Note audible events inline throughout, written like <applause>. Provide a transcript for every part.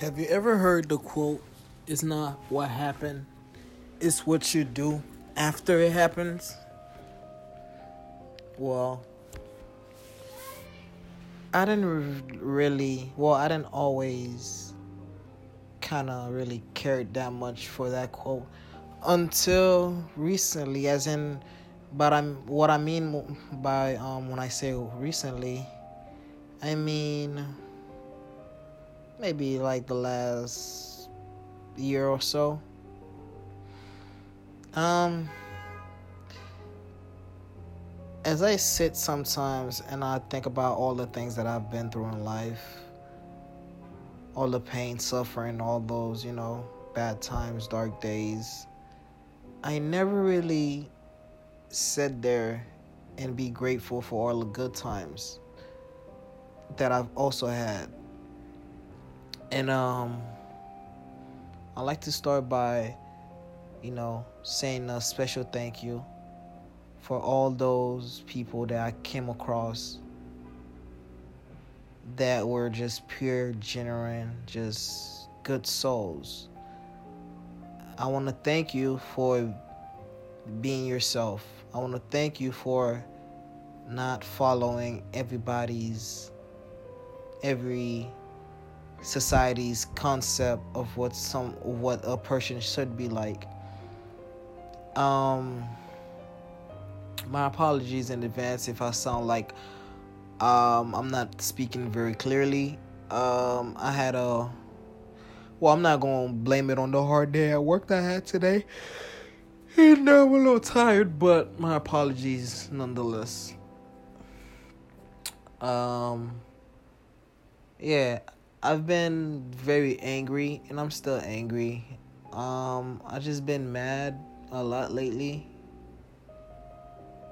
Have you ever heard the quote, it's not what happened, it's what you do after it happens? Well, I didn't really, well, I didn't always kind of really care that much for that quote until recently, as in, but I'm what I mean by um when I say recently, I mean maybe like the last year or so. Um, as I sit sometimes and I think about all the things that I've been through in life, all the pain, suffering, all those, you know, bad times, dark days, I never really sit there and be grateful for all the good times that I've also had. And um I like to start by you know saying a special thank you for all those people that I came across that were just pure, genuine, just good souls. I want to thank you for being yourself. I want to thank you for not following everybody's every society's concept of what some what a person should be like. Um my apologies in advance if I sound like um I'm not speaking very clearly. Um I had a well, I'm not to blame it on the hard day at work that I had today. And I'm a little tired, but my apologies nonetheless. Um yeah, I've been very angry and I'm still angry. Um I just been mad a lot lately.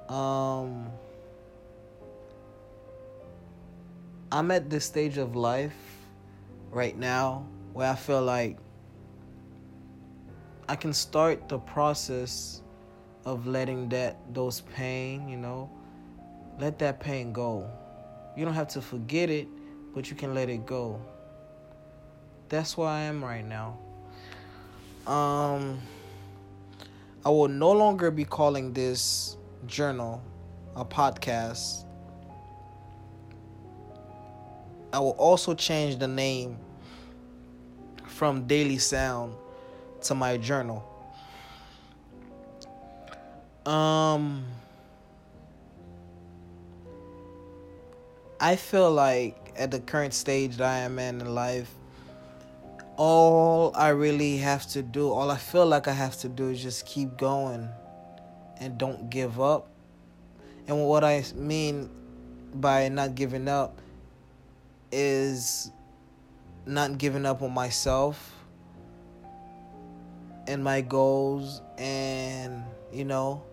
Um I'm at this stage of life right now where I feel like I can start the process of letting that those pain, you know, let that pain go. You don't have to forget it, but you can let it go. That's where I am right now. Um I will no longer be calling this journal a podcast. I will also change the name from Daily Sound to my journal. Um I feel like at the current stage that I am in in life, all I really have to do, all I feel like I have to do is just keep going and don't give up. And what I mean by not giving up is not giving up on myself and my goals and you know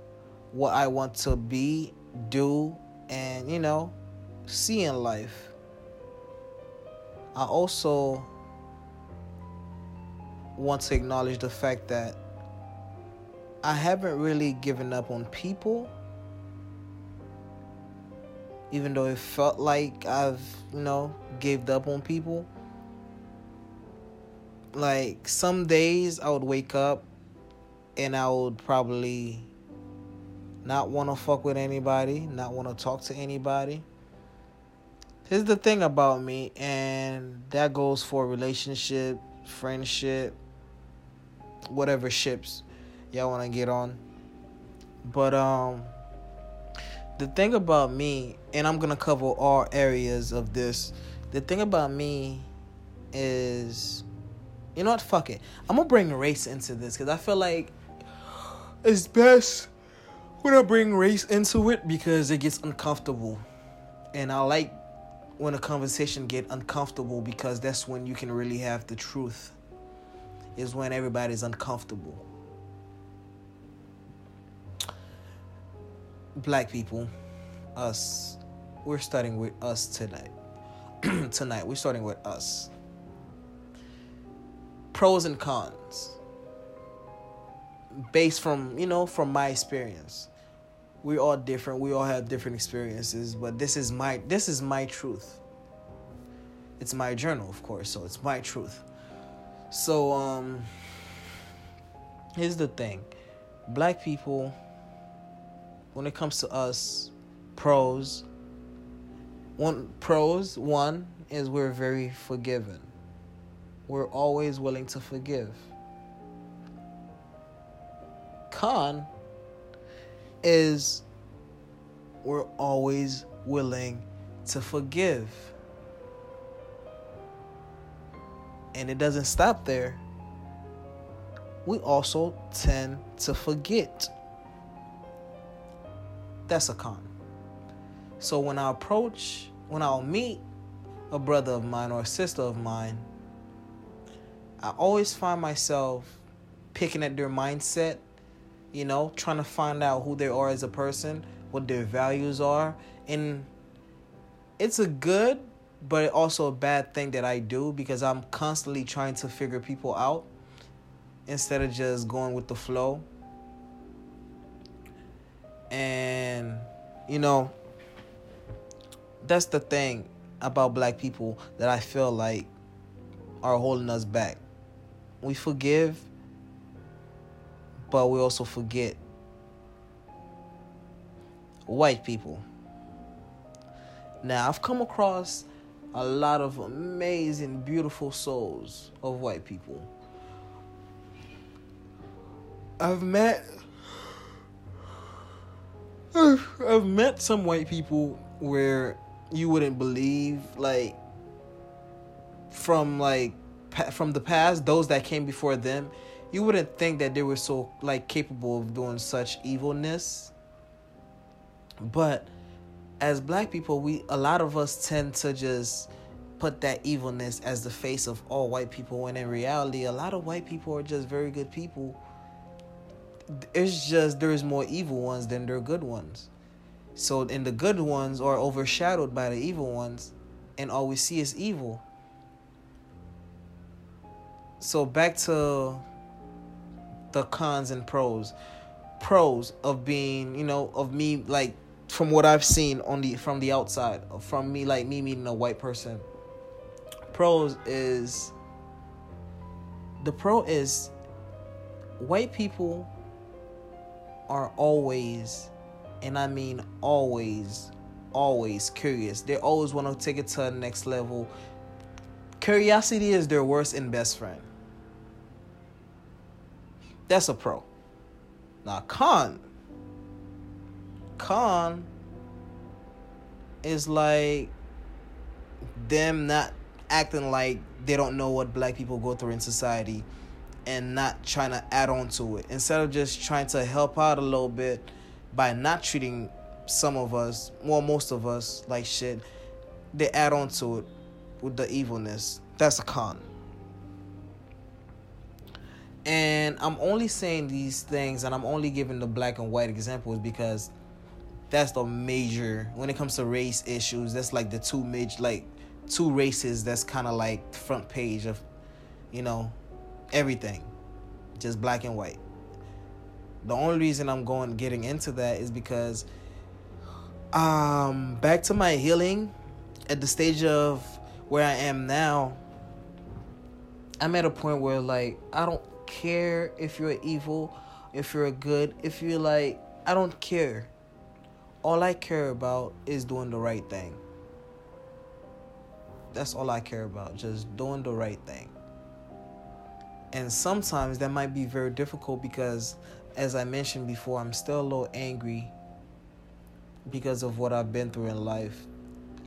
what I want to be, do and you know see in life. I also want to acknowledge the fact that I haven't really given up on people even though it felt like I've, you know, gave up on people. Like some days I would wake up and I would probably not want to fuck with anybody, not want to talk to anybody. Here's the thing about me, and that goes for relationship, friendship, whatever ships y'all want to get on. But um the thing about me, and I'm gonna cover all areas of this. The thing about me is, you know what? Fuck it. I'm gonna bring race into this because I feel like it's best when I bring race into it because it gets uncomfortable, and I like when a conversation get uncomfortable because that's when you can really have the truth. Is when everybody's uncomfortable. black people, us, we're starting with us tonight. <clears throat> tonight, we're starting with us. Pros and cons. Based from, you know, from my experience. We're all different. We all have different experiences, but this is my this is my truth. It's my journal, of course, so it's my truth. So um here's the thing. Black people when it comes to us pros one pros one is we're very forgiving. We're always willing to forgive. Con is we're always willing to forgive. And it doesn't stop there. We also tend to forget. That's a con. So when I approach, when I'll meet a brother of mine or a sister of mine, I always find myself picking at their mindset, you know, trying to find out who they are as a person, what their values are, and it's a good but also a bad thing that I do because I'm constantly trying to figure people out instead of just going with the flow. And you know, that's the thing about black people that I feel like are holding us back. We forgive, but we also forget. White people. Now, I've come across a lot of amazing, beautiful souls of white people. I've met I've met some white people where you wouldn't believe like from like from the past those that came before them you wouldn't think that they were so like capable of doing such evilness but as black people we a lot of us tend to just put that evilness as the face of all white people when in reality a lot of white people are just very good people it's just there's more evil ones than there are good ones so, and the good ones are overshadowed by the evil ones, and all we see is evil. So, back to the cons and pros. Pros of being, you know, of me, like, from what I've seen on the from the outside, from me, like me meeting a white person. Pros is the pro is white people are always and I mean always, always curious. They always want to take it to the next level. Curiosity is their worst and best friend. That's a pro. Now, con. Con is like them not acting like they don't know what black people go through in society and not trying to add on to it. Instead of just trying to help out a little bit by not treating some of us, well, most of us, like shit, they add on to it with the evilness. That's a con. And I'm only saying these things and I'm only giving the black and white examples because that's the major when it comes to race issues, that's like the two major like two races that's kind of like front page of you know everything. Just black and white the only reason I'm going getting into that is because um back to my healing at the stage of where I am now I'm at a point where like I don't care if you're evil, if you're good, if you're like I don't care. All I care about is doing the right thing. That's all I care about, just doing the right thing. And sometimes that might be very difficult because as I mentioned before, I'm still a little angry because of what I've been through in life.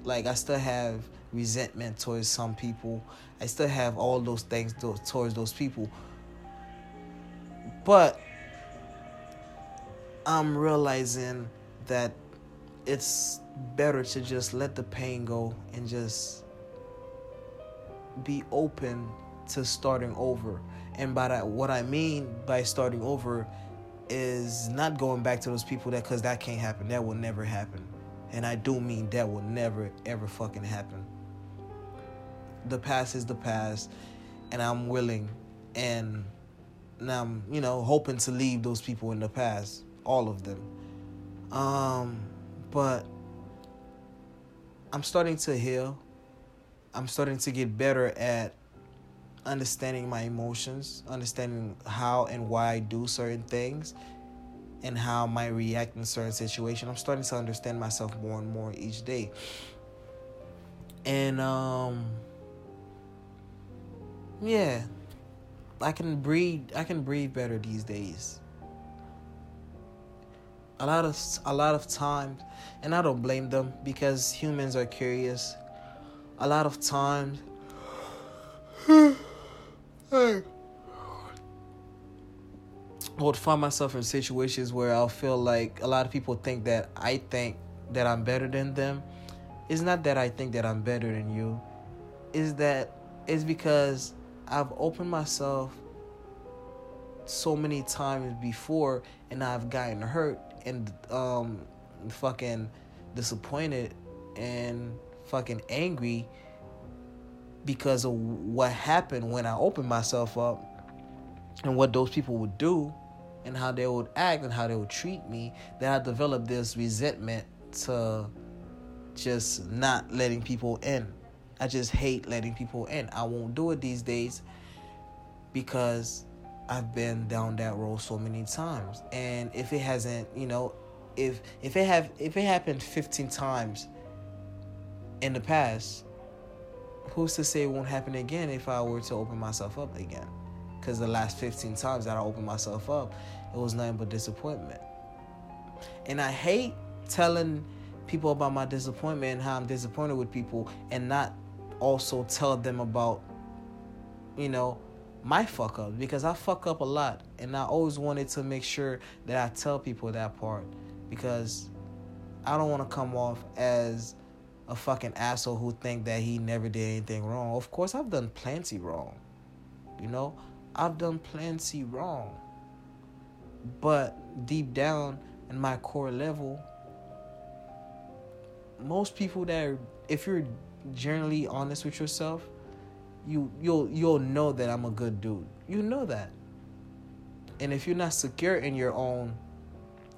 Like, I still have resentment towards some people, I still have all those things towards those people. But I'm realizing that it's better to just let the pain go and just be open to starting over. And by that, what I mean by starting over is not going back to those people that because that can't happen. That will never happen. And I do mean that will never ever fucking happen. The past is the past, and I'm willing and, now I'm, you know, hoping to leave those people in the past, all of them. Um, but I'm starting to heal. I'm starting to get better at understanding my emotions, understanding how and why I do certain things, and how I might react in certain situations. I'm starting to understand myself more and more each day. And um yeah, I can breathe I can breathe better these days. A lot of a lot of times, and I don't blame them because humans are curious. A lot of times <sighs> I would find myself in situations where I'll feel like a lot of people think that I think that I'm better than them. It's not that I think that I'm better than you. Is that it's because I've opened myself so many times before and I've gotten hurt and um fucking disappointed and fucking angry because of what happened when I opened myself up and what those people would do and how they would act and how they would treat me, that I developed this resentment to just not letting people in. I just hate letting people in. I won't do it these days because I've been down that road so many times. And if it hasn't, you know, if if it have if it happened 15 times in the past, who's to say it won't happen again if I were to open myself up again? Because the last 15 times that I opened myself up, it was nothing but disappointment. And I hate telling people about my disappointment and how I'm disappointed with people and not also tell them about, you know, my fuck up because I fuck up a lot and I always wanted to make sure that I tell people that part because I don't want to come off as a fucking asshole who think that he never did anything wrong. Of course, I've done plenty wrong. You know, I've done plenty wrong. But deep down in my core level, most people that are, if you're generally honest with yourself, you you'll you'll know that I'm a good dude. You know that. And if you're not secure in your own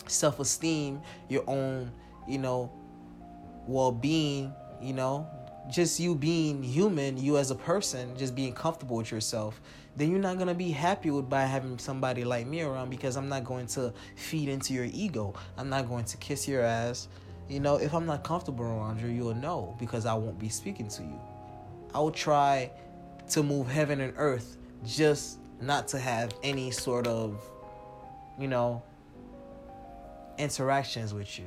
self-esteem, your own, you know, well being, you know, just you being human, you as a person, just being comfortable with yourself, then you're not gonna be happy with by having somebody like me around because I'm not going to feed into your ego. I'm not going to kiss your ass. You know, if I'm not comfortable around you, you'll know because I won't be speaking to you. I will try to move heaven and earth just not to have any sort of, you know, interactions with you.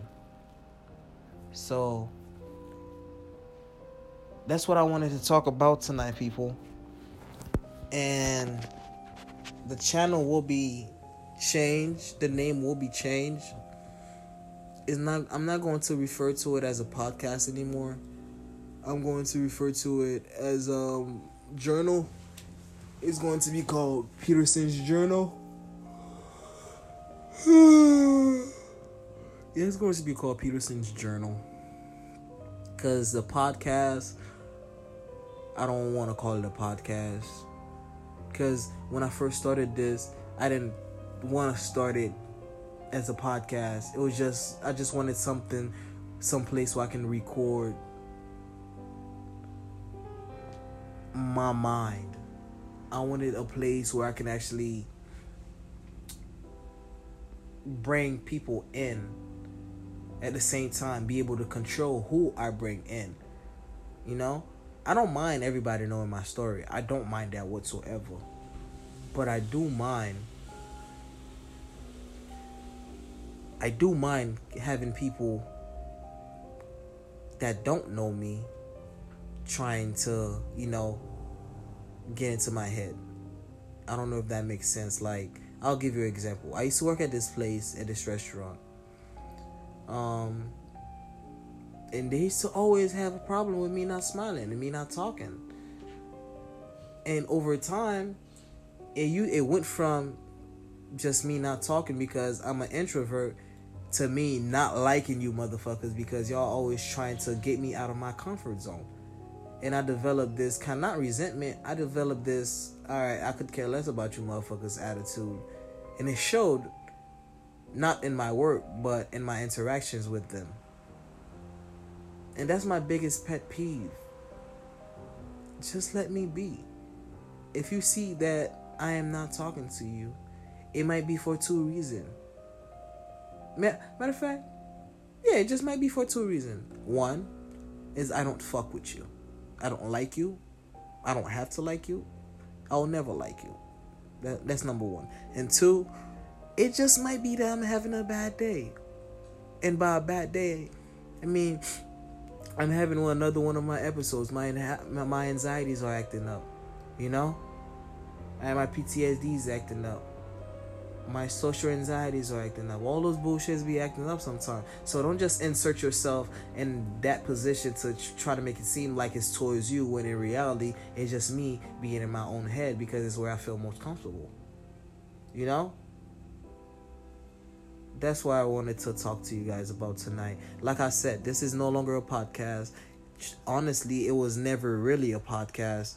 So that's what I wanted to talk about tonight, people. And the channel will be changed. The name will be changed. It's not I'm not going to refer to it as a podcast anymore. I'm going to refer to it as um, journal. is going to be called Peterson's Journal. <sighs> It's going to be called Peterson's Journal. Because the podcast, I don't want to call it a podcast. Because when I first started this, I didn't want to start it as a podcast. It was just, I just wanted something, some place where I can record my mind. I wanted a place where I can actually bring people in at the same time be able to control who I bring in. You know? I don't mind everybody knowing my story. I don't mind that whatsoever. But I do mind I do mind having people that don't know me trying to, you know, get into my head. I don't know if that makes sense. Like, I'll give you an example. I used to work at this place, at this restaurant. Um, and they used to always have a problem with me not smiling and me not talking. And over time, it you it went from just me not talking because I'm an introvert to me not liking you motherfuckers because y'all always trying to get me out of my comfort zone. And I developed this kind of not resentment, I developed this, all right, I could care less about you motherfuckers attitude. And it showed not in my work, but in my interactions with them. And that's my biggest pet peeve. Just let me be. if you see that I am not talking to you, it might be for two reasons. Matter of fact, yeah, it just might be for two reasons. One is I don't fuck with you. I don't like you. I don't have to like you. I'll never like you. That, that's number one. And two, it just might be that I'm having a bad day. And by a bad day, I mean I'm having one, another one of my episodes. My my anxieties are acting up. You know, and my PTSD is acting up my social anxieties are acting up. All those bullshits be acting up sometimes. So don't just insert yourself in that position to try to make it seem like it's towards you when in reality it's just me being in my own head because it's where I feel most comfortable. You know? That's why I wanted to talk to you guys about tonight. Like I said, this is no longer a podcast. Honestly, it was never really a podcast.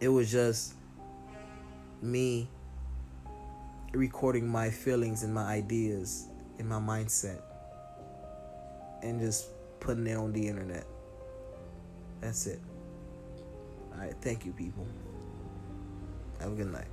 It was just me recording my feelings and my ideas and my mindset and just putting it on the internet. That's it. All right, thank you, people. Have a good night.